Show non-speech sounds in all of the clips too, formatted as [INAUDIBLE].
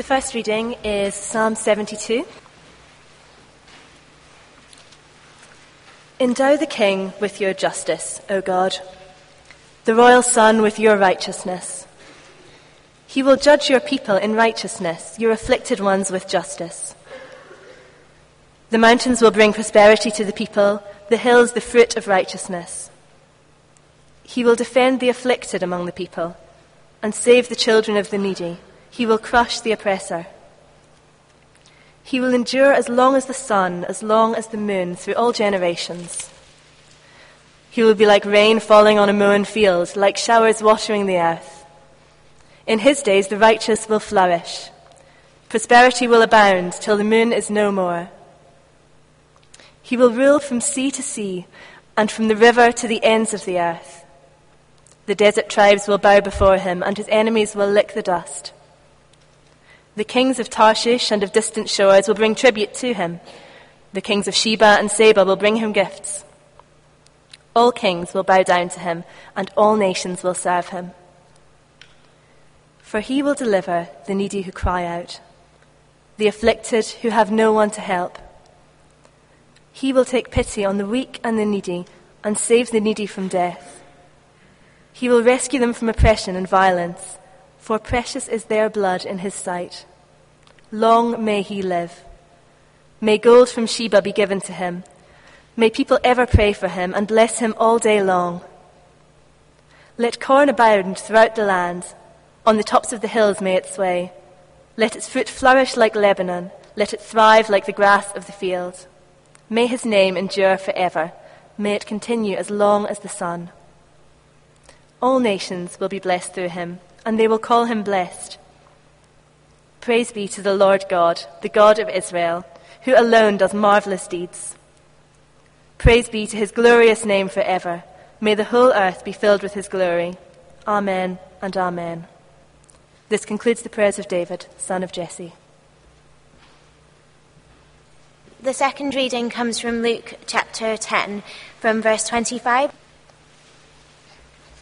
The first reading is Psalm 72. Endow the king with your justice, O God, the royal son with your righteousness. He will judge your people in righteousness, your afflicted ones with justice. The mountains will bring prosperity to the people, the hills the fruit of righteousness. He will defend the afflicted among the people and save the children of the needy. He will crush the oppressor. He will endure as long as the sun, as long as the moon, through all generations. He will be like rain falling on a mown field, like showers watering the earth. In his days, the righteous will flourish. Prosperity will abound till the moon is no more. He will rule from sea to sea and from the river to the ends of the earth. The desert tribes will bow before him, and his enemies will lick the dust. The kings of Tarshish and of distant shores will bring tribute to him. The kings of Sheba and Seba will bring him gifts. All kings will bow down to him, and all nations will serve him. For he will deliver the needy who cry out, the afflicted who have no one to help. He will take pity on the weak and the needy, and save the needy from death. He will rescue them from oppression and violence for precious is their blood in his sight. Long may he live. May gold from Sheba be given to him. May people ever pray for him and bless him all day long. Let corn abound throughout the land. On the tops of the hills may it sway. Let its fruit flourish like Lebanon. Let it thrive like the grass of the field. May his name endure forever. May it continue as long as the sun. All nations will be blessed through him and they will call him blessed. Praise be to the Lord God, the God of Israel, who alone does marvelous deeds. Praise be to his glorious name forever. May the whole earth be filled with his glory. Amen and amen. This concludes the prayers of David, son of Jesse. The second reading comes from Luke chapter 10, from verse 25.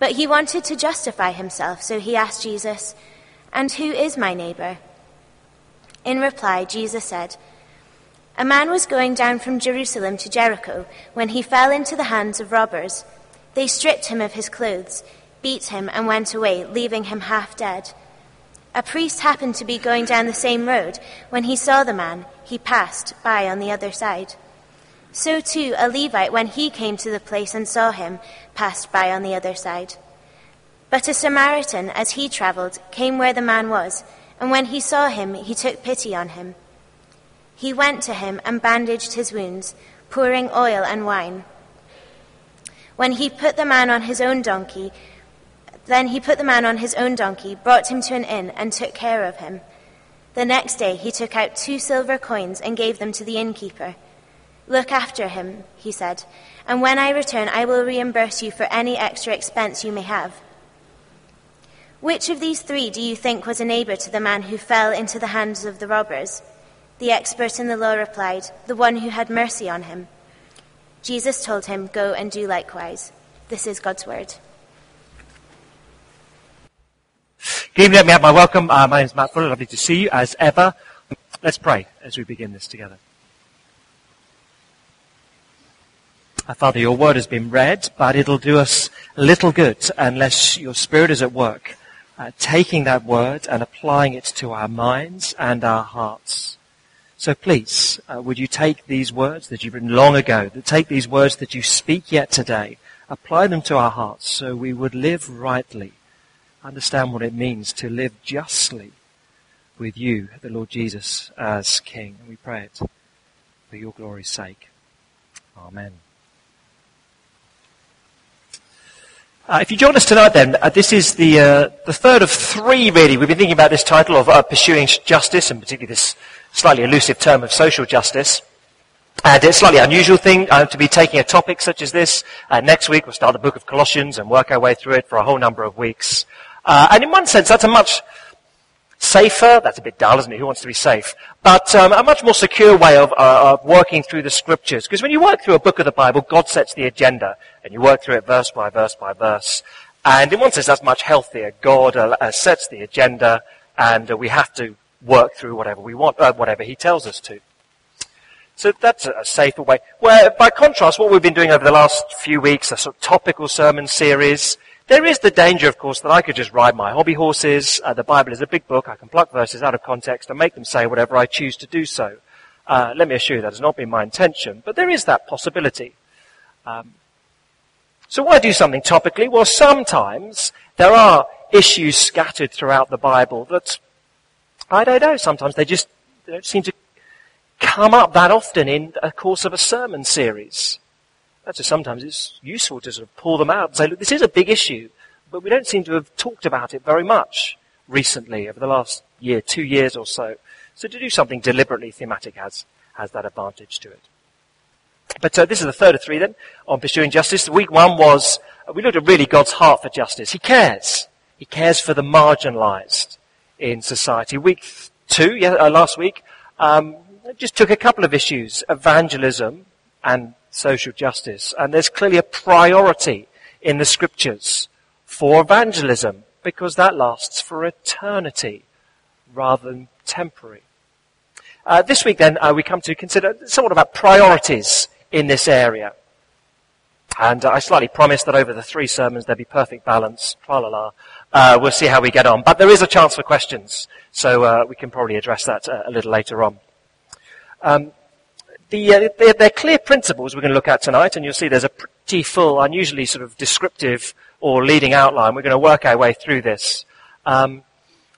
But he wanted to justify himself, so he asked Jesus, And who is my neighbor? In reply, Jesus said, A man was going down from Jerusalem to Jericho when he fell into the hands of robbers. They stripped him of his clothes, beat him, and went away, leaving him half dead. A priest happened to be going down the same road. When he saw the man, he passed by on the other side. So too, a Levite, when he came to the place and saw him, passed by on the other side. But a Samaritan, as he traveled, came where the man was, and when he saw him, he took pity on him. He went to him and bandaged his wounds, pouring oil and wine. When he put the man on his own donkey, then he put the man on his own donkey, brought him to an inn, and took care of him. The next day he took out two silver coins and gave them to the innkeeper. Look after him, he said, and when I return, I will reimburse you for any extra expense you may have. Which of these three do you think was a neighbor to the man who fell into the hands of the robbers? The expert in the law replied, The one who had mercy on him. Jesus told him, Go and do likewise. This is God's word. Good evening, let me have my welcome. Uh, my name is Matt Fuller. Lovely to see you as ever. Let's pray as we begin this together. Uh, Father, your word has been read, but it'll do us little good unless your spirit is at work, uh, taking that word and applying it to our minds and our hearts. So please, uh, would you take these words that you've written long ago, take these words that you speak yet today, apply them to our hearts so we would live rightly, understand what it means to live justly with you, the Lord Jesus, as King. And we pray it for your glory's sake. Amen. Uh, if you join us tonight then, uh, this is the, uh, the third of three really. We've been thinking about this title of uh, pursuing justice and particularly this slightly elusive term of social justice. And it's a slightly unusual thing uh, to be taking a topic such as this. Uh, next week we'll start the book of Colossians and work our way through it for a whole number of weeks. And in one sense, that's a much safer, that's a bit dull, isn't it? Who wants to be safe? But um, a much more secure way of, uh, of working through the scriptures. Because when you work through a book of the Bible, God sets the agenda, and you work through it verse by verse by verse. And in one sense, that's much healthier. God uh, uh sets the agenda, and uh, we have to work through whatever we want, uh, whatever He tells us to. So that's a safer way. Where, by contrast, what we've been doing over the last few weeks, a sort of topical sermon series, there is the danger, of course, that I could just ride my hobby horses. Uh, the Bible is a big book. I can pluck verses out of context and make them say whatever I choose to do so. Uh, let me assure you that has not been my intention, but there is that possibility. Um, so why do something topically? Well, sometimes there are issues scattered throughout the Bible that, I don't know, sometimes they just they don't seem to come up that often in a course of a sermon series. That's sometimes it's useful to sort of pull them out and say, look, this is a big issue, but we don't seem to have talked about it very much recently over the last year, two years or so. So to do something deliberately thematic has, has that advantage to it. But uh, this is the third of three then on pursuing justice. Week one was, uh, we looked at really God's heart for justice. He cares. He cares for the marginalized in society. Week two, yeah, uh, last week, um, just took a couple of issues, evangelism and social justice. And there's clearly a priority in the scriptures for evangelism because that lasts for eternity rather than temporary. Uh, this week then uh, we come to consider somewhat about priorities in this area. And uh, I slightly promised that over the three sermons there'd be perfect balance. Tra la la. Uh, we'll see how we get on. But there is a chance for questions, so uh, we can probably address that uh, a little later on. Um, the, uh, they're, they're, clear principles we're going to look at tonight, and you'll see there's a pretty full, unusually sort of descriptive or leading outline. We're going to work our way through this. Um,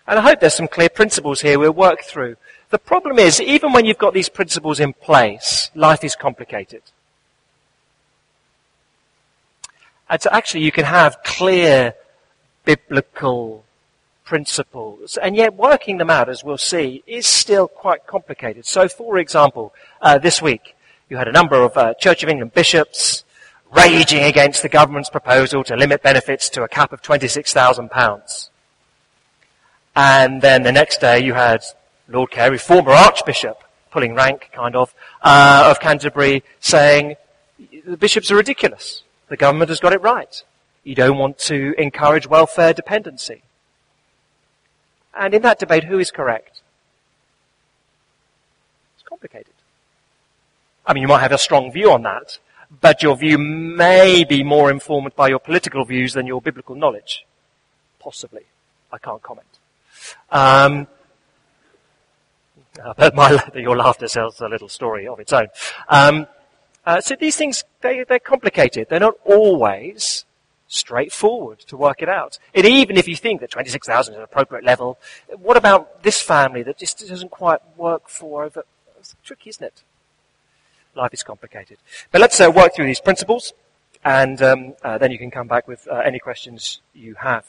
and I hope there's some clear principles here we'll work through. The problem is, even when you've got these principles in place, life is complicated. And so actually you can have clear biblical principles, and yet working them out, as we'll see, is still quite complicated. So, for example, uh, this week you had a number of uh, Church of England bishops raging against the government's proposal to limit benefits to a cap of £26,000. And then the next day you had Lord Carey, former Archbishop, pulling rank, kind of, uh, of Canterbury, saying the bishops are ridiculous. The government has got it right. You don't want to encourage welfare dependency. And in that debate, who is correct? It's complicated. I mean, you might have a strong view on that, but your view may be more informed by your political views than your biblical knowledge. Possibly. I can't comment. Um, [LAUGHS] but my, your laughter tells a little story of its own. Um, uh, so these things, they, they're complicated. They're not always straightforward to work it out. And even if you think that 26,000 is an appropriate level, what about this family that just doesn't quite work for over? It's tricky, isn't it? Life is complicated. But let's uh, work through these principles, and um, uh, then you can come back with uh, any questions you have.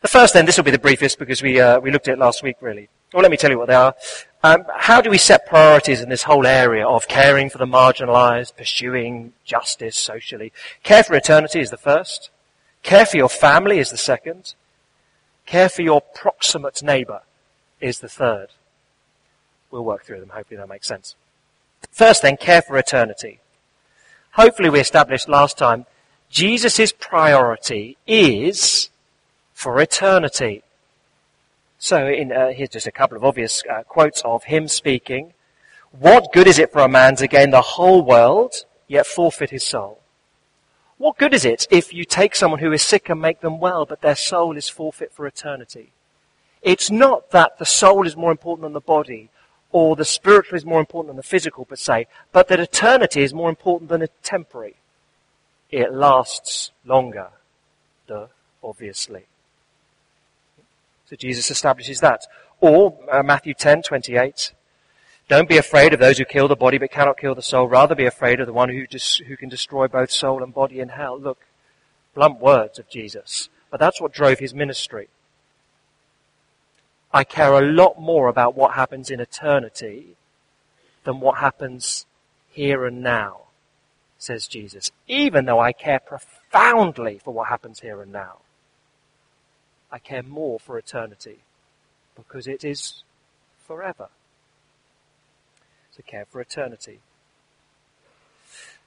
The first, then, this will be the briefest because we uh, we looked at it last week, really. Well, let me tell you what they are. Um, how do we set priorities in this whole area of caring for the marginalized, pursuing justice socially? Care for eternity is the first. Care for your family is the second. Care for your proximate neighbor is the third. We'll work through them. Hopefully that makes sense. First then, care for eternity. Hopefully we established last time Jesus' priority is for eternity. So in, uh, here's just a couple of obvious uh, quotes of him speaking. What good is it for a man to gain the whole world, yet forfeit his soul? What good is it if you take someone who is sick and make them well, but their soul is forfeit for eternity? It's not that the soul is more important than the body, or the spiritual is more important than the physical per se, but that eternity is more important than a temporary. It lasts longer, duh, obviously. So Jesus establishes that. Or uh, Matthew 10, 28. Don't be afraid of those who kill the body but cannot kill the soul. Rather be afraid of the one who, dis- who can destroy both soul and body in hell. Look, blunt words of Jesus. But that's what drove his ministry. I care a lot more about what happens in eternity than what happens here and now, says Jesus, even though I care profoundly for what happens here and now. I care more for eternity because it is forever. To care for eternity.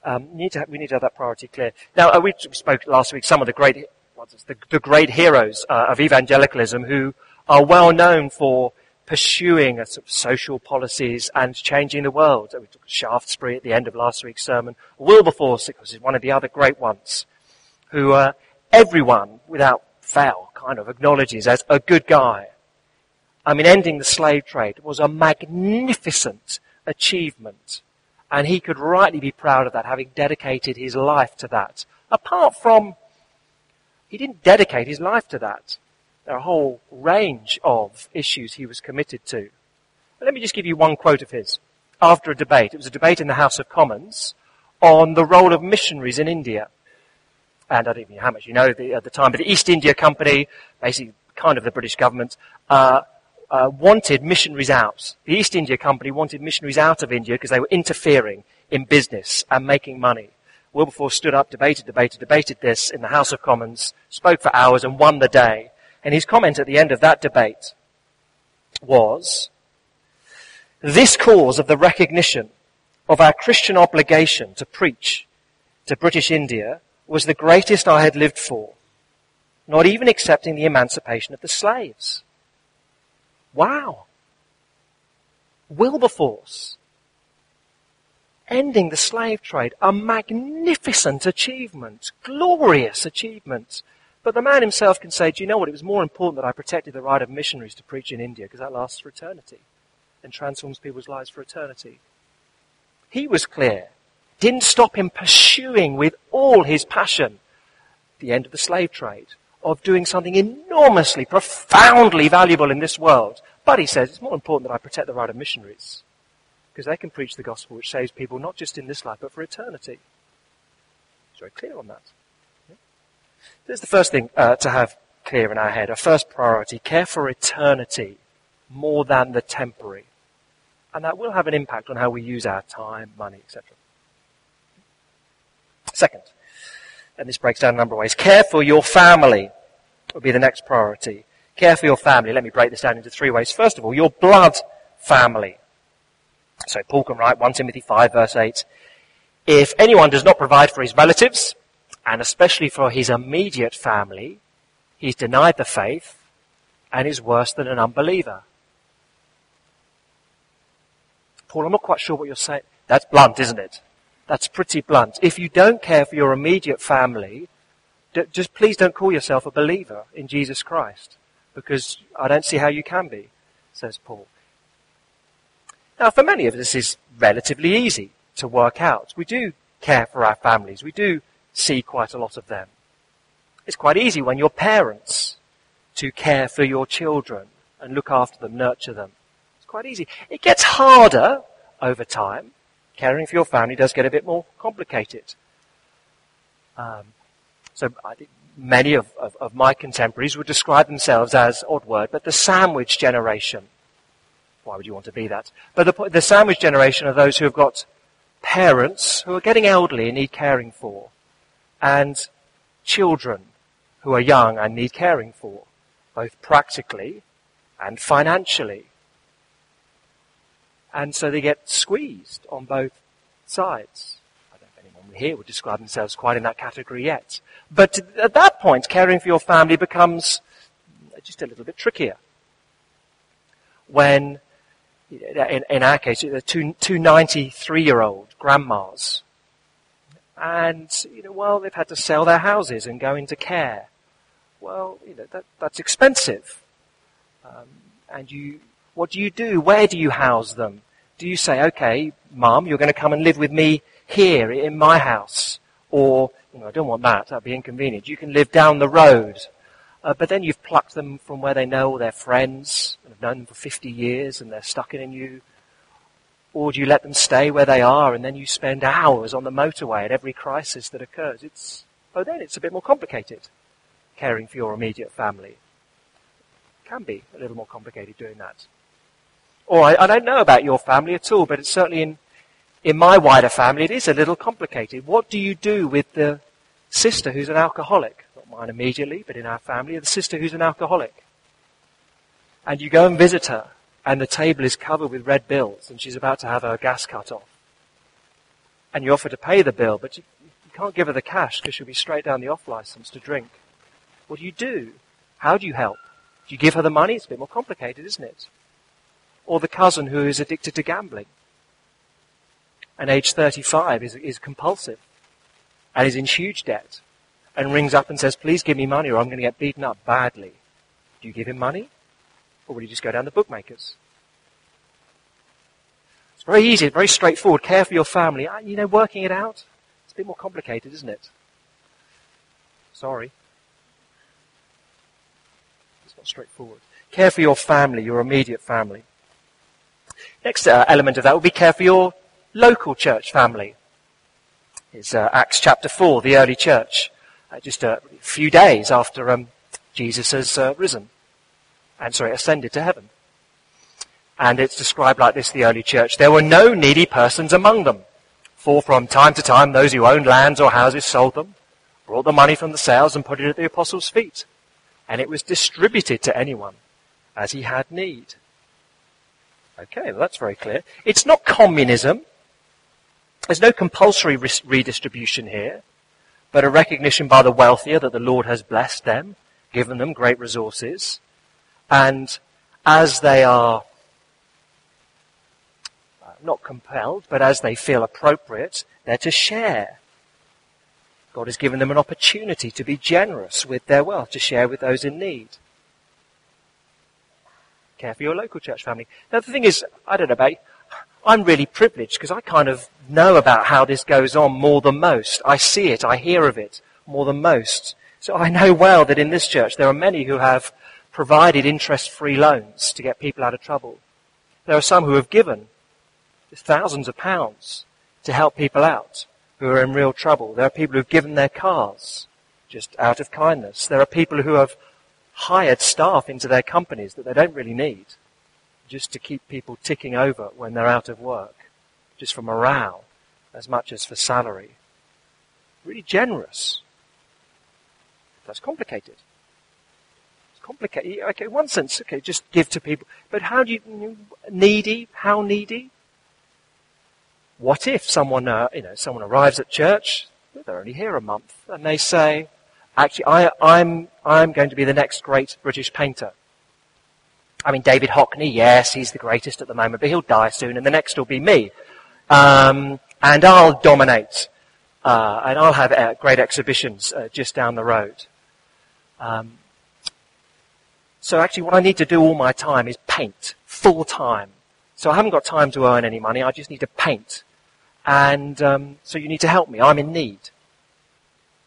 Um, need have, we need to have that priority clear. Now, uh, we spoke last week some of the great, the, the, great heroes uh, of evangelicalism who are well known for pursuing sort of social policies and changing the world. We took Shaftesbury at the end of last week's sermon. Wilberforce, is one of the other great ones, who uh, everyone, without fail, kind of acknowledges as a good guy. I mean, ending the slave trade was a magnificent achievement. And he could rightly be proud of that, having dedicated his life to that. Apart from, he didn't dedicate his life to that. There are a whole range of issues he was committed to. But let me just give you one quote of his. After a debate, it was a debate in the House of Commons on the role of missionaries in India. And I don't even know how much you know at the time, but the East India Company, basically kind of the British government, uh, uh, wanted missionaries out. The East India Company wanted missionaries out of India because they were interfering in business and making money. Wilberforce stood up, debated, debated, debated this in the House of Commons, spoke for hours and won the day. And his comment at the end of that debate was, this cause of the recognition of our Christian obligation to preach to British India was the greatest I had lived for, not even accepting the emancipation of the slaves. Wow. Wilberforce. Ending the slave trade, a magnificent achievement, glorious achievement. But the man himself can say, do you know what? It was more important that I protected the right of missionaries to preach in India because that lasts for eternity and transforms people's lives for eternity. He was clear. Didn't stop him pursuing with all his passion the end of the slave trade, of doing something enormously, profoundly valuable in this world. But he says it's more important that I protect the right of missionaries because they can preach the gospel which saves people not just in this life but for eternity. He's very clear on that. There's the first thing uh, to have clear in our head. Our first priority, care for eternity more than the temporary. And that will have an impact on how we use our time, money, etc. Second, and this breaks down a number of ways, care for your family will be the next priority. Care for your family. Let me break this down into three ways. First of all, your blood family. So Paul can write 1 Timothy 5 verse 8, if anyone does not provide for his relatives, and especially for his immediate family, he's denied the faith and is worse than an unbeliever. Paul, I'm not quite sure what you're saying. That's blunt, isn't it? That's pretty blunt. If you don't care for your immediate family, just please don't call yourself a believer in Jesus Christ, because I don't see how you can be, says Paul. Now, for many of us, this is relatively easy to work out. We do care for our families. We do see quite a lot of them. It's quite easy when you're parents to care for your children and look after them, nurture them. It's quite easy. It gets harder over time. Caring for your family does get a bit more complicated. Um, so I think many of, of, of, my contemporaries would describe themselves as, odd word, but the sandwich generation. Why would you want to be that? But the, the sandwich generation are those who have got parents who are getting elderly and need caring for and children who are young and need caring for, both practically and financially. And so they get squeezed on both sides. I don't know if anyone here would describe themselves quite in that category yet. But at that point, caring for your family becomes just a little bit trickier. When, in, in our case, two, two 93 year old grandmas and you know, well, they've had to sell their houses and go into care. Well, you know, that, that's expensive. Um, and you, what do you do? Where do you house them? Do you say, okay, mum, you're going to come and live with me here in my house? Or, you know, I don't want that. That'd be inconvenient. You can live down the road. Uh, but then you've plucked them from where they know all their friends and have known them for 50 years and they're stuck in you or do you let them stay where they are and then you spend hours on the motorway at every crisis that occurs? It's, oh, then it's a bit more complicated caring for your immediate family. Can be a little more complicated doing that. Or I, I don't know about your family at all, but it's certainly in, in my wider family, it is a little complicated. What do you do with the sister who's an alcoholic? Not mine immediately, but in our family, the sister who's an alcoholic. And you go and visit her, and the table is covered with red bills, and she's about to have her gas cut off. And you offer to pay the bill, but you, you can't give her the cash because she'll be straight down the off license to drink. What do you do? How do you help? Do you give her the money? It's a bit more complicated, isn't it? Or the cousin who is addicted to gambling and age 35 is, is compulsive and is in huge debt and rings up and says, please give me money or I'm going to get beaten up badly. Do you give him money? Or will you just go down the bookmakers? It's very easy, very straightforward. Care for your family. Ah, you know, working it out, it's a bit more complicated, isn't it? Sorry. It's not straightforward. Care for your family, your immediate family. Next uh, element of that would be care for your local church family. It's uh, Acts chapter 4, the early church, uh, just a few days after um, Jesus has uh, risen and sorry, ascended to heaven. And it's described like this, the early church. There were no needy persons among them. For from time to time, those who owned lands or houses sold them, brought the money from the sales and put it at the apostles' feet. And it was distributed to anyone as he had need. Okay, well that's very clear. It's not communism. There's no compulsory re- redistribution here, but a recognition by the wealthier that the Lord has blessed them, given them great resources, and as they are uh, not compelled, but as they feel appropriate, they're to share. God has given them an opportunity to be generous with their wealth, to share with those in need. Care for your local church family. Now the thing is, I don't know about you, I'm really privileged because I kind of know about how this goes on more than most. I see it, I hear of it more than most. So I know well that in this church there are many who have provided interest-free loans to get people out of trouble. There are some who have given thousands of pounds to help people out who are in real trouble. There are people who have given their cars just out of kindness. There are people who have hired staff into their companies that they don't really need just to keep people ticking over when they're out of work, just for morale as much as for salary. Really generous. That's complicated. It's complicated. Okay, in one sense, okay, just give to people. But how do you, needy? How needy? What if someone, uh, you know, someone arrives at church, they're only here a month, and they say, actually, I, I'm, I'm going to be the next great British painter. I mean, David Hockney, yes, he's the greatest at the moment, but he'll die soon, and the next will be me. Um, and I'll dominate, uh, and I'll have uh, great exhibitions uh, just down the road. Um, so actually, what I need to do all my time is paint full time. So I haven't got time to earn any money. I just need to paint, and um, so you need to help me. I'm in need.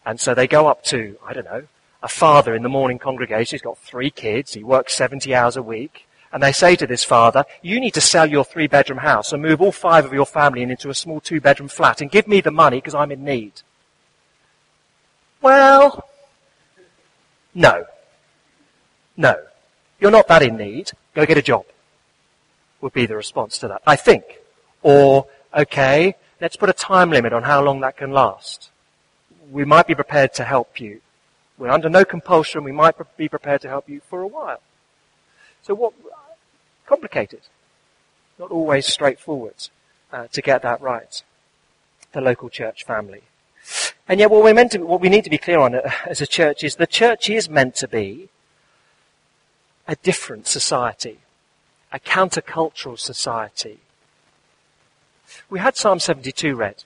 And so they go up to I don't know a father in the morning congregation. He's got three kids. He works 70 hours a week. And they say to this father, you need to sell your three bedroom house and move all five of your family into a small two bedroom flat and give me the money because I'm in need. Well, no. No. You're not that in need. Go get a job. Would be the response to that. I think. Or, okay, let's put a time limit on how long that can last. We might be prepared to help you we're under no compulsion. We might be prepared to help you for a while. So what, complicated. Not always straightforward uh, to get that right. The local church family. And yet what we're meant to, what we need to be clear on uh, [LAUGHS] as a church is the church is meant to be a different society. A countercultural society. We had Psalm 72 read.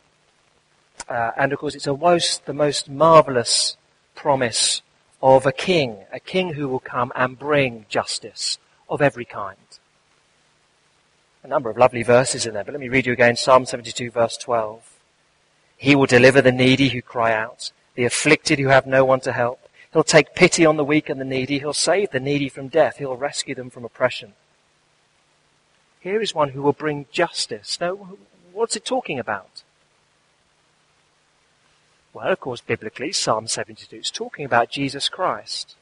Uh, and of course it's a most, the most marvelous promise of a king, a king who will come and bring justice of every kind. A number of lovely verses in there, but let me read you again Psalm 72 verse 12. He will deliver the needy who cry out, the afflicted who have no one to help. He'll take pity on the weak and the needy. He'll save the needy from death. He'll rescue them from oppression. Here is one who will bring justice. Now, what's it talking about? Well, of course, biblically, Psalm 72 is talking about Jesus Christ.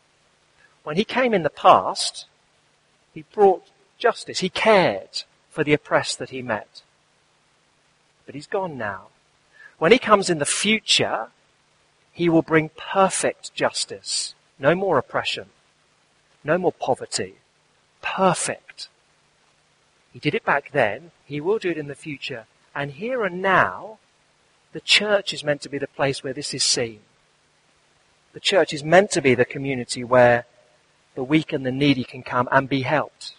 When he came in the past, he brought justice. He cared for the oppressed that he met. But he's gone now. When he comes in the future, he will bring perfect justice. No more oppression. No more poverty. Perfect. He did it back then. He will do it in the future. And here and now, the church is meant to be the place where this is seen. The church is meant to be the community where the weak and the needy can come and be helped.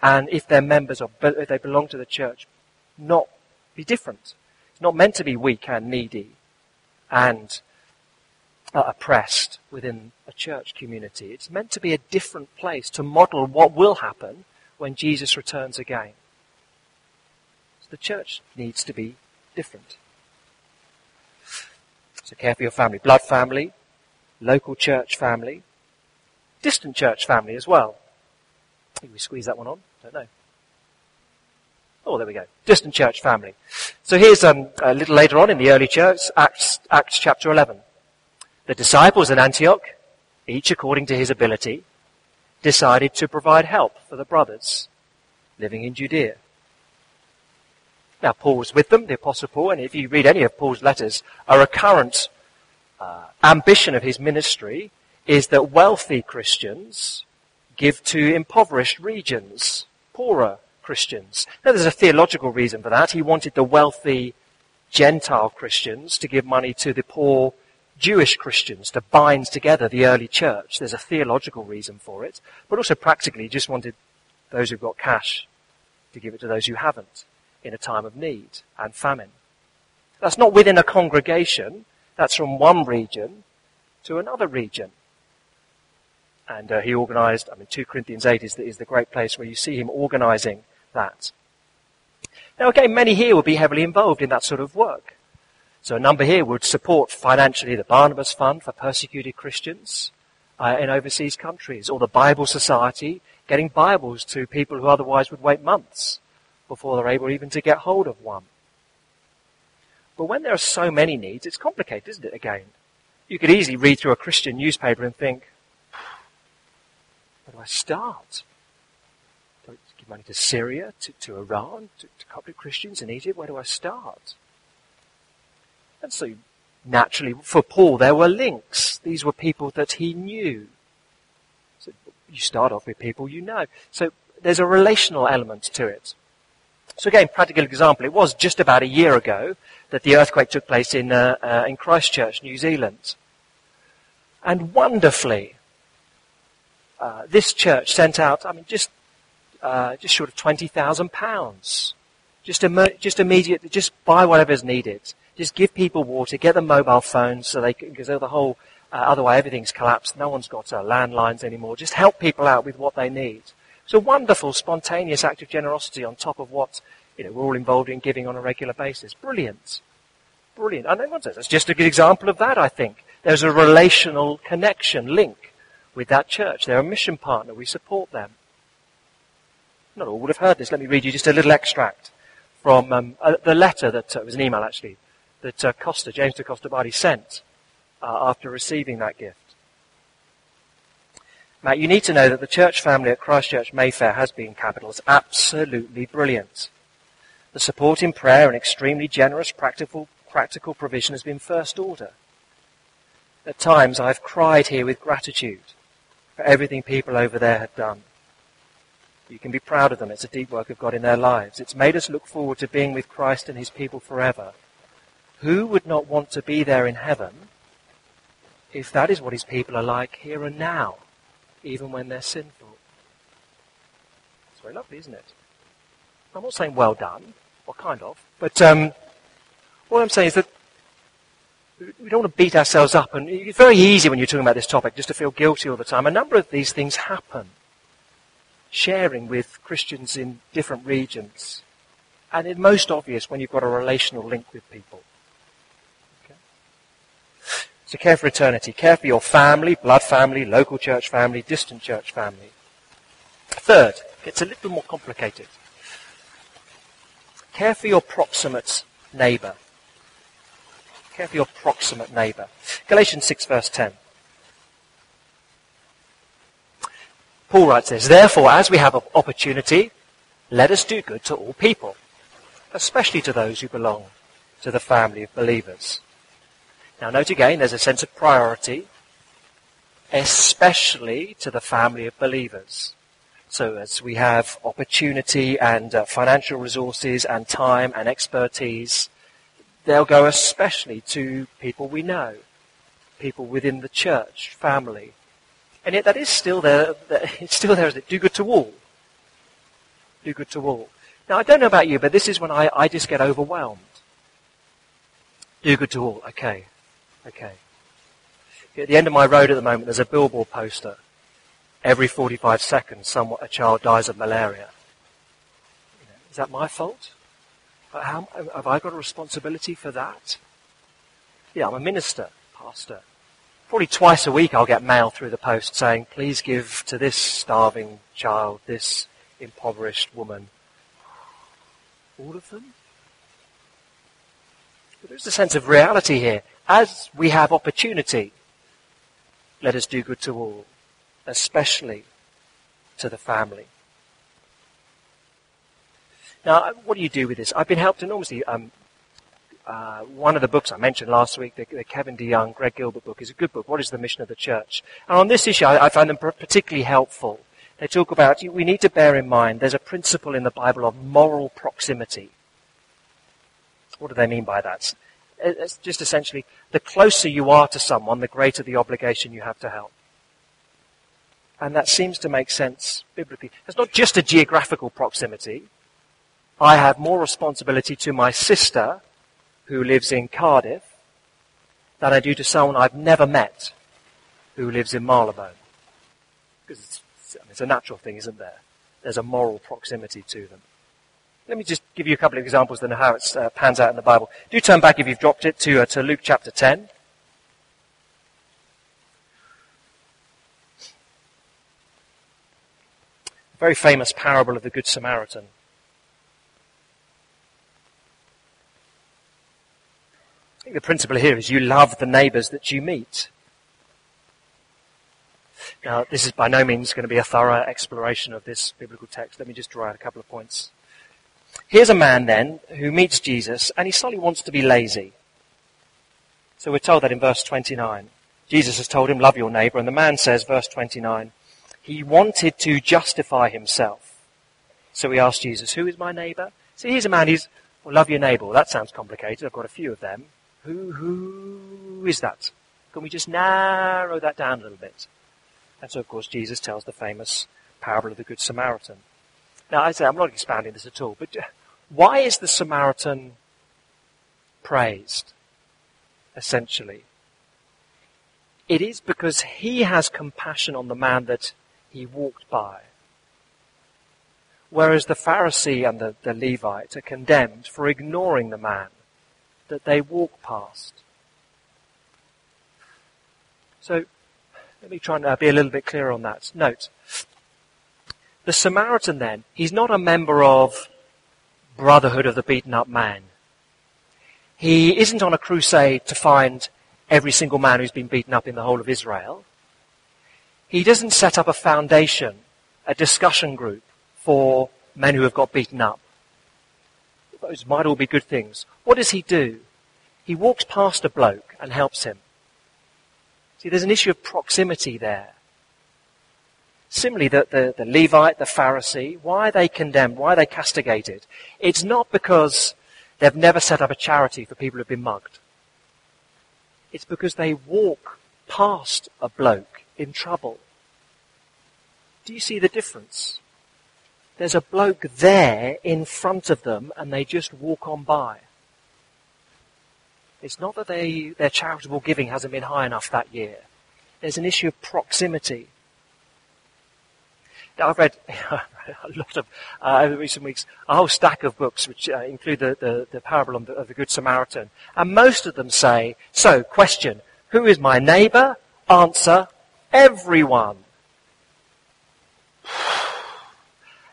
And if they're members or if they belong to the church, not be different. It's not meant to be weak and needy and uh, oppressed within a church community. It's meant to be a different place to model what will happen when Jesus returns again. So the church needs to be different. So care for your family. Blood family, local church family, distant church family as well. Maybe we squeeze that one on? Don't know. Oh, there we go. Distant church family. So here's um, a little later on in the early church, Acts, Acts chapter 11. The disciples in Antioch, each according to his ability, decided to provide help for the brothers living in Judea. Now, Paul was with them, the Apostle Paul, and if you read any of Paul's letters, a recurrent uh, ambition of his ministry is that wealthy Christians give to impoverished regions, poorer Christians. Now, there's a theological reason for that. He wanted the wealthy Gentile Christians to give money to the poor Jewish Christians to bind together the early church. There's a theological reason for it, but also practically he just wanted those who've got cash to give it to those who haven't in a time of need and famine. That's not within a congregation. That's from one region to another region. And uh, he organized, I mean, 2 Corinthians 8 is the, is the great place where you see him organizing that. Now again, many here would be heavily involved in that sort of work. So a number here would support financially the Barnabas Fund for persecuted Christians uh, in overseas countries, or the Bible Society getting Bibles to people who otherwise would wait months before they're able even to get hold of one. But when there are so many needs, it's complicated, isn't it, again? You could easily read through a Christian newspaper and think, where do I start? Do I give money to Syria, to, to Iran, to, to Coptic Christians in Egypt? Where do I start? And so, naturally, for Paul, there were links. These were people that he knew. So you start off with people you know. So there's a relational element to it. So again, practical example. It was just about a year ago that the earthquake took place in, uh, uh, in Christchurch, New Zealand. And wonderfully, uh, this church sent out, I mean, just, uh, just short of £20,000. Just, Im- just immediate, just buy whatever's needed. Just give people water, get them mobile phones so they can, because the whole, uh, otherwise everything's collapsed. No one's got uh, landlines anymore. Just help people out with what they need. It's a wonderful, spontaneous act of generosity on top of what you know, we're all involved in giving on a regular basis. Brilliant. Brilliant. And everyone says that's just a good example of that, I think. There's a relational connection, link with that church. They're a mission partner. We support them. Not all would have heard this. Let me read you just a little extract from um, uh, the letter that uh, was an email actually that uh, Costa, James de Costa Bardi sent uh, after receiving that gift. Matt, you need to know that the church family at Christchurch Mayfair has been capitals absolutely brilliant. The support in prayer and extremely generous practical, practical provision has been first order. At times I've cried here with gratitude for everything people over there have done. You can be proud of them. It's a deep work of God in their lives. It's made us look forward to being with Christ and his people forever. Who would not want to be there in heaven if that is what his people are like here and now? Even when they're sinful. It's very lovely, isn't it? I'm not saying well done, or kind of, but um, what I'm saying is that we don't want to beat ourselves up, and it's very easy when you're talking about this topic just to feel guilty all the time. A number of these things happen. Sharing with Christians in different regions. And it's most obvious when you've got a relational link with people. So care for eternity. Care for your family, blood family, local church family, distant church family. Third, it's a little more complicated. Care for your proximate neighbour. Care for your proximate neighbour. Galatians 6 verse 10. Paul writes this, Therefore, as we have opportunity, let us do good to all people, especially to those who belong to the family of believers. Now note again, there's a sense of priority, especially to the family of believers. So as we have opportunity and uh, financial resources and time and expertise, they'll go especially to people we know, people within the church, family. And yet that is still there, [LAUGHS] it's still there, is it? Do good to all. Do good to all. Now I don't know about you, but this is when I, I just get overwhelmed. Do good to all. Okay. Okay. At the end of my road at the moment, there's a billboard poster. Every 45 seconds, someone, a child dies of malaria. Is that my fault? Uh, how, uh, have I got a responsibility for that? Yeah, I'm a minister, pastor. Probably twice a week I'll get mail through the post saying, please give to this starving child, this impoverished woman. All of them? But there's a sense of reality here. As we have opportunity, let us do good to all, especially to the family. Now, what do you do with this? I've been helped enormously. Um, uh, one of the books I mentioned last week, the, the, Kevin DeYoung, Greg Gilbert book, is a good book. What is the mission of the church? And on this issue, I, I find them particularly helpful. They talk about we need to bear in mind there's a principle in the Bible of moral proximity. What do they mean by that? It's just essentially the closer you are to someone, the greater the obligation you have to help. And that seems to make sense biblically. It's not just a geographical proximity. I have more responsibility to my sister who lives in Cardiff than I do to someone I've never met who lives in Marylebone. Because it's, it's a natural thing, isn't there? There's a moral proximity to them. Let me just give you a couple of examples then of how it uh, pans out in the Bible. Do turn back if you've dropped it to, uh, to Luke chapter 10. Very famous parable of the Good Samaritan. I think the principle here is you love the neighbours that you meet. Now, this is by no means going to be a thorough exploration of this biblical text. Let me just draw out a couple of points. Here's a man then who meets Jesus and he suddenly wants to be lazy. So we're told that in verse 29. Jesus has told him, love your neighbor. And the man says, verse 29, he wanted to justify himself. So he asked Jesus, who is my neighbor? So here's a man who's, well, love your neighbor. That sounds complicated. I've got a few of them. Who, who is that? Can we just narrow that down a little bit? And so, of course, Jesus tells the famous parable of the Good Samaritan. Now, I say I'm not expanding this at all, but why is the Samaritan praised? Essentially, it is because he has compassion on the man that he walked by. Whereas the Pharisee and the, the Levite are condemned for ignoring the man that they walk past. So, let me try and uh, be a little bit clearer on that. Note, the Samaritan then, he's not a member of Brotherhood of the Beaten Up Man. He isn't on a crusade to find every single man who's been beaten up in the whole of Israel. He doesn't set up a foundation, a discussion group for men who have got beaten up. Those might all be good things. What does he do? He walks past a bloke and helps him. See, there's an issue of proximity there. Similarly, the, the, the Levite, the Pharisee, why are they condemned? Why are they castigated? It's not because they've never set up a charity for people who've been mugged. It's because they walk past a bloke in trouble. Do you see the difference? There's a bloke there in front of them and they just walk on by. It's not that they, their charitable giving hasn't been high enough that year. There's an issue of proximity. I've read [LAUGHS] a lot of, uh, over recent weeks, a whole stack of books which uh, include the, the, the parable of the, of the, Good Samaritan. And most of them say, so, question, who is my neighbor? Answer, everyone. [SIGHS]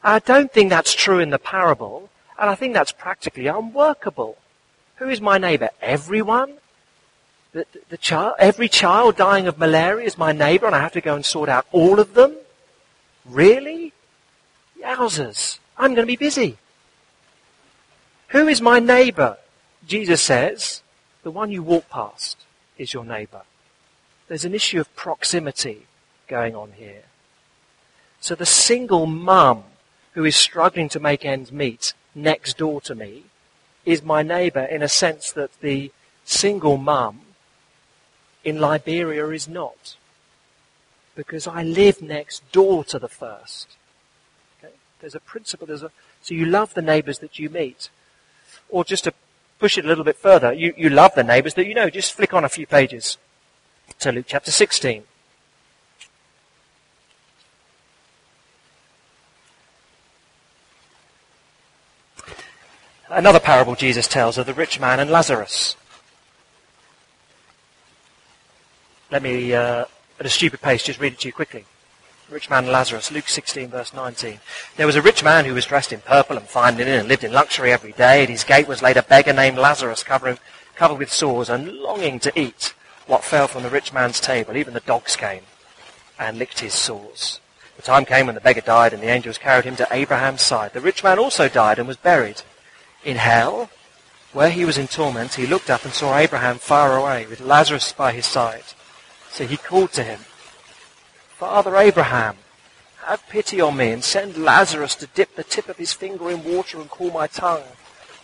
I don't think that's true in the parable, and I think that's practically unworkable. Who is my neighbor? Everyone? The, the, the child, every child dying of malaria is my neighbor and I have to go and sort out all of them? Really? Yowzers. I'm going to be busy. Who is my neighbor? Jesus says, the one you walk past is your neighbor. There's an issue of proximity going on here. So the single mum who is struggling to make ends meet next door to me is my neighbor in a sense that the single mum in Liberia is not. Because I live next door to the first. Okay? There's a principle, there's a, so you love the neighbors that you meet. Or just to push it a little bit further, you, you love the neighbors that you know. Just flick on a few pages to Luke chapter 16. Another parable Jesus tells of the rich man and Lazarus. Let me, uh, at a stupid pace, just read it to you quickly. Rich man Lazarus, Luke 16 verse 19. There was a rich man who was dressed in purple and fine linen and lived in luxury every day. At his gate was laid a beggar named Lazarus covered, covered with sores and longing to eat what fell from the rich man's table. Even the dogs came and licked his sores. The time came when the beggar died and the angels carried him to Abraham's side. The rich man also died and was buried. In hell, where he was in torment, he looked up and saw Abraham far away with Lazarus by his side. So he called to him, Father Abraham, have pity on me and send Lazarus to dip the tip of his finger in water and cool my tongue,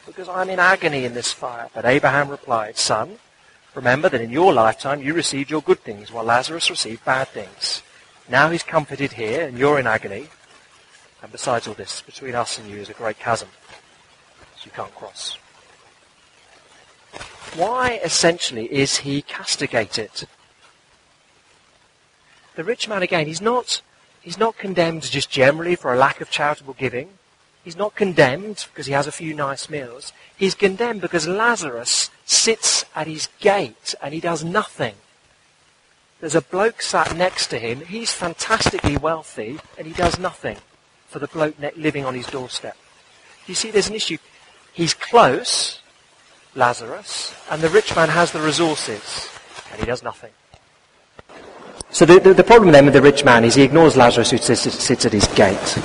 because I am in agony in this fire. But Abraham replied, Son, remember that in your lifetime you received your good things, while Lazarus received bad things. Now he's comforted here, and you're in agony. And besides all this, between us and you is a great chasm you can't cross. Why essentially is he castigated? The rich man again, he's not, he's not condemned just generally for a lack of charitable giving. He's not condemned because he has a few nice meals. He's condemned because Lazarus sits at his gate and he does nothing. There's a bloke sat next to him. He's fantastically wealthy and he does nothing for the bloke living on his doorstep. You see, there's an issue. He's close, Lazarus, and the rich man has the resources, and he does nothing. So the, the, the problem then with the rich man is he ignores Lazarus who sits, sits at his gate.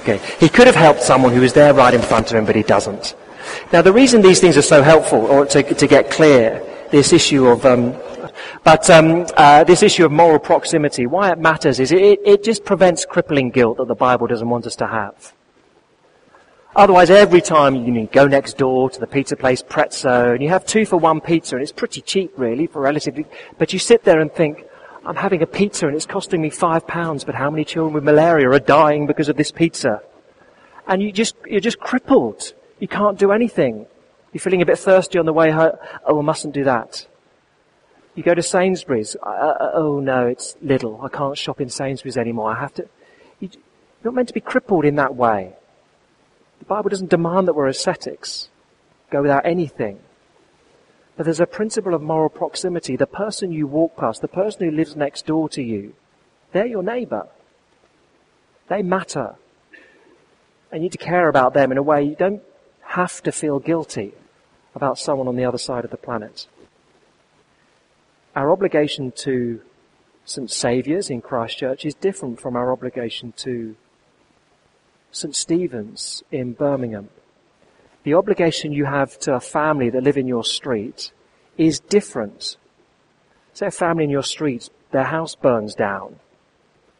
Okay. He could have helped someone who was there right in front of him, but he doesn't. Now the reason these things are so helpful, or to, to get clear, this issue of, um, but um, uh, this issue of moral proximity, why it matters is it, it just prevents crippling guilt that the Bible doesn't want us to have. Otherwise, every time you go next door to the pizza place, Prezzo, and you have two for one pizza, and it's pretty cheap, really, for relatively. But you sit there and think, I'm having a pizza, and it's costing me five pounds. But how many children with malaria are dying because of this pizza? And you just you're just crippled. You can't do anything. You're feeling a bit thirsty on the way home. Oh, I mustn't do that. You go to Sainsbury's. Uh, uh, oh no, it's little. I can't shop in Sainsbury's anymore. I have to. You're not meant to be crippled in that way. The Bible doesn't demand that we're ascetics, go without anything. But there's a principle of moral proximity. The person you walk past, the person who lives next door to you, they're your neighbor. They matter. And you need to care about them in a way you don't have to feel guilty about someone on the other side of the planet. Our obligation to St. Saviour's in Christchurch is different from our obligation to St. Stephen's in Birmingham, the obligation you have to a family that live in your street is different. Say a family in your street, their house burns down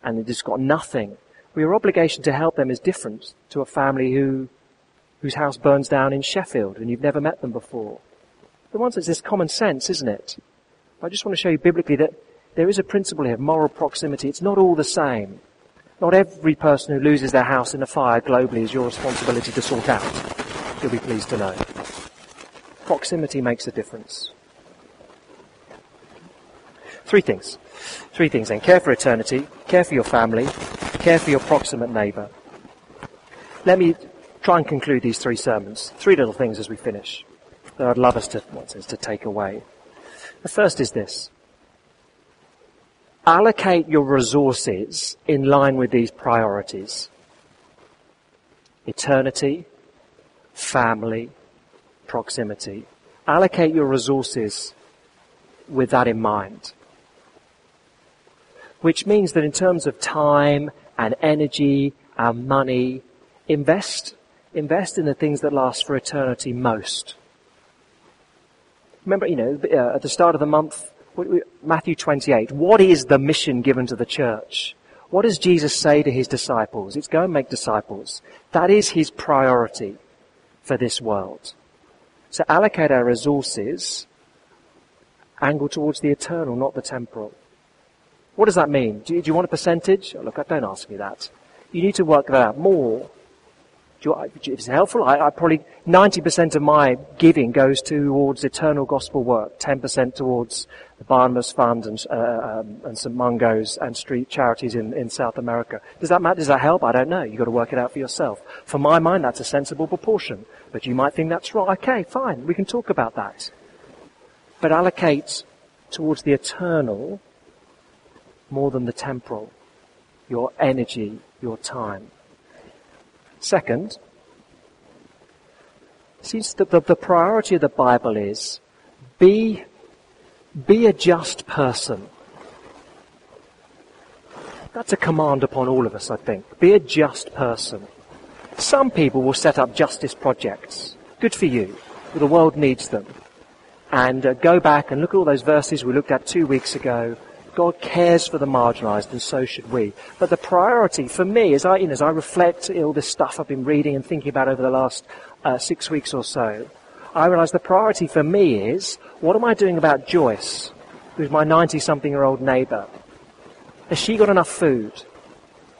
and they've just got nothing. Well, your obligation to help them is different to a family who, whose house burns down in Sheffield and you've never met them before. The one that's this common sense, isn't it? I just want to show you biblically that there is a principle here of moral proximity. It's not all the same. Not every person who loses their house in a fire globally is your responsibility to sort out. You'll be pleased to know. Proximity makes a difference. Three things. Three things then. Care for eternity, care for your family, care for your proximate neighbour. Let me try and conclude these three sermons. Three little things as we finish that I'd love us to, what to take away. The first is this allocate your resources in line with these priorities. Eternity, family, proximity. Allocate your resources with that in mind. Which means that in terms of time and energy and money. Invest, invest in the things that last for eternity most. Remember, you know, at the start of the month, Matthew 28, what is the mission given to the church? What does Jesus say to his disciples? It's go and make disciples. That is his priority for this world. So allocate our resources angle towards the eternal, not the temporal. What does that mean? Do you, do you want a percentage? Oh, look, don't ask me that. You need to work that out more. If it's helpful, I, I, probably 90% of my giving goes towards eternal gospel work, 10% towards the Barnabas Fund and, uh, um, and St. Mungo's and street charities in, in South America. Does that matter? Does that help? I don't know. You've got to work it out for yourself. For my mind, that's a sensible proportion. But you might think that's wrong. Okay, fine. We can talk about that. But allocate towards the eternal more than the temporal. Your energy, your time. Second, since that the, the priority of the Bible is be, be a just person. That's a command upon all of us, I think. Be a just person. Some people will set up justice projects. Good for you. The world needs them. And uh, go back and look at all those verses we looked at two weeks ago God cares for the marginalised, and so should we. But the priority for me, as I, you know, as I reflect all this stuff I've been reading and thinking about over the last uh, six weeks or so, I realise the priority for me is what am I doing about Joyce, who's my 90-something-year-old neighbour? Has she got enough food?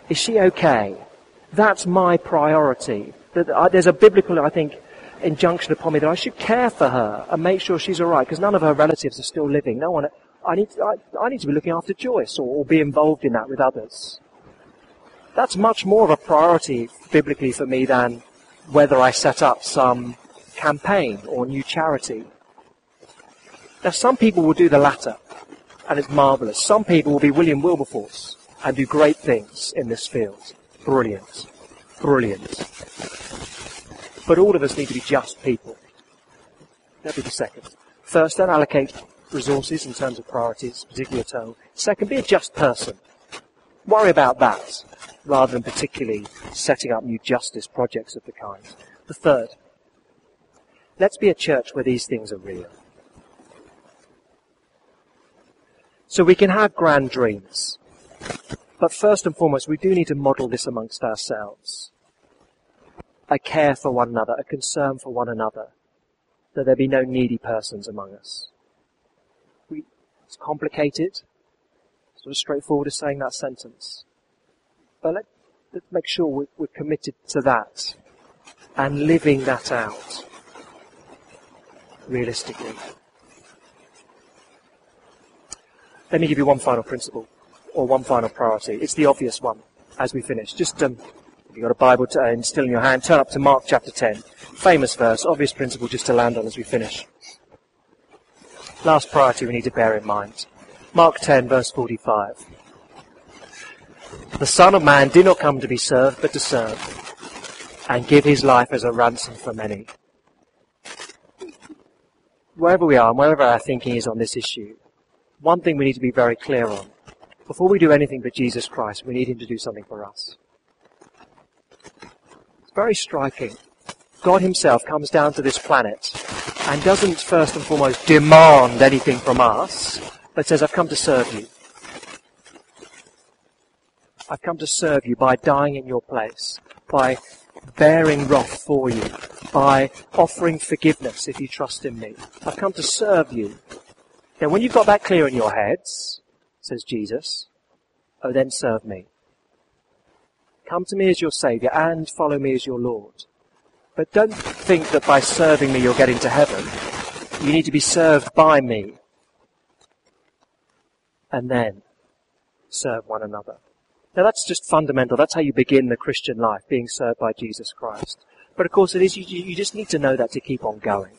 Is she okay? That's my priority. There's a biblical, I think, injunction upon me that I should care for her and make sure she's all right because none of her relatives are still living. No one, I need, to, I, I need to be looking after Joyce or, or be involved in that with others. That's much more of a priority biblically for me than whether I set up some campaign or new charity. Now, some people will do the latter, and it's marvelous. Some people will be William Wilberforce and do great things in this field. Brilliant. Brilliant. But all of us need to be just people. That'd be the second. First, don't allocate resources in terms of priorities, particularly eternal. Second, be a just person. Worry about that rather than particularly setting up new justice projects of the kind. The third, let's be a church where these things are real. So we can have grand dreams. But first and foremost, we do need to model this amongst ourselves. A care for one another, a concern for one another, that there be no needy persons among us. It's complicated. Sort of straightforward as saying that sentence. But let, us make sure we're, we're committed to that and living that out realistically. Let me give you one final principle or one final priority. It's the obvious one as we finish. Just um, if you've got a Bible to, uh, still in your hand, turn up to Mark chapter 10. Famous verse, obvious principle just to land on as we finish. Last priority we need to bear in mind. Mark 10 verse 45. The Son of Man did not come to be served, but to serve, and give his life as a ransom for many. Wherever we are, and wherever our thinking is on this issue, one thing we need to be very clear on. Before we do anything for Jesus Christ, we need him to do something for us. It's very striking. God himself comes down to this planet and doesn't first and foremost demand anything from us, but says, I've come to serve you. I've come to serve you by dying in your place, by bearing wrath for you, by offering forgiveness if you trust in me. I've come to serve you. Now when you've got that clear in your heads, says Jesus, oh then serve me. Come to me as your Saviour and follow me as your Lord. But don't think that by serving me you're getting to heaven. You need to be served by me. And then serve one another. Now that's just fundamental. That's how you begin the Christian life, being served by Jesus Christ. But of course it is, you, you just need to know that to keep on going.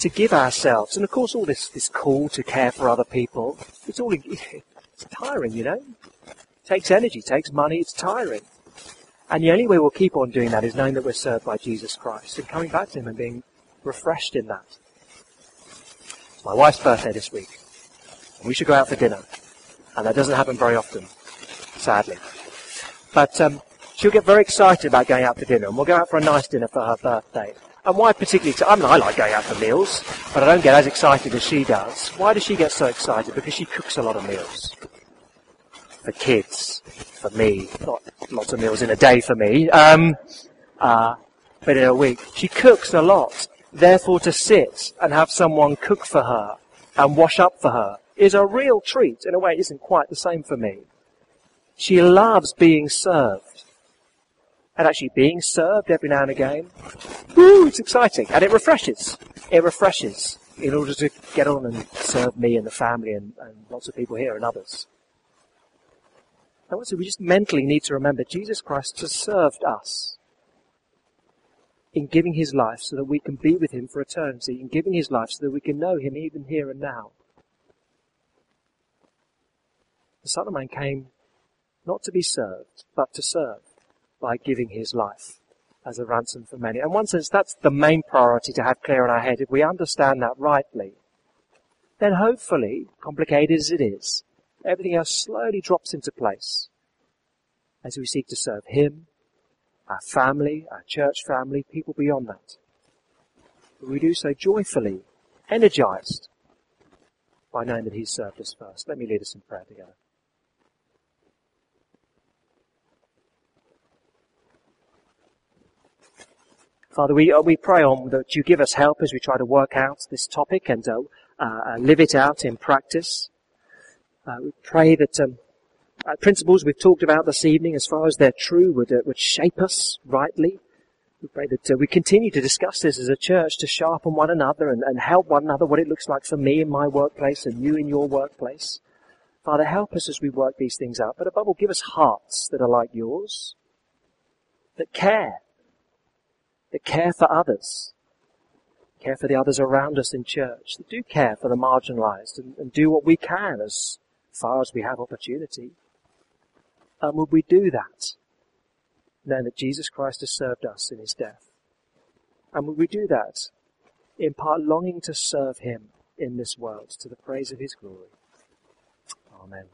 To give ourselves, and of course all this, this call to care for other people, it's all, [LAUGHS] it's tiring, you know? It takes energy, takes money, it's tiring. And the only way we'll keep on doing that is knowing that we're served by Jesus Christ and coming back to Him and being refreshed in that. It's my wife's birthday this week. And we should go out for dinner. And that doesn't happen very often, sadly. But um, she'll get very excited about going out for dinner, and we'll go out for a nice dinner for her birthday. And why particularly? I mean, I like going out for meals, but I don't get as excited as she does. Why does she get so excited? Because she cooks a lot of meals for kids, for me, not lots of meals in a day for me, um, uh, but in a week. She cooks a lot. Therefore, to sit and have someone cook for her and wash up for her is a real treat. In a way, it isn't quite the same for me. She loves being served. And actually being served every now and again, woo, it's exciting. And it refreshes. It refreshes in order to get on and serve me and the family and, and lots of people here and others. And also we just mentally need to remember Jesus Christ has served us in giving his life so that we can be with him for eternity, in giving his life so that we can know him even here and now. The Son of Man came not to be served, but to serve by giving his life as a ransom for many. And one sense, that's the main priority to have clear in our head. If we understand that rightly, then hopefully, complicated as it is, everything else slowly drops into place as we seek to serve him our family, our church family, people beyond that. But we do so joyfully, energized by knowing that He's served us first. Let me lead us in prayer together. Father, we, uh, we pray on that you give us help as we try to work out this topic and uh, uh, live it out in practice. Uh, we pray that um, uh, principles we've talked about this evening, as far as they're true, would, uh, would shape us rightly. We pray that uh, we continue to discuss this as a church to sharpen one another and, and help one another what it looks like for me in my workplace and you in your workplace. Father, help us as we work these things out, but above all, give us hearts that are like yours, that care, that care for others, care for the others around us in church, that do care for the marginalized and, and do what we can as far as we have opportunity and would we do that, knowing that Jesus Christ has served us in his death? And would we do that in part longing to serve him in this world to the praise of his glory? Amen.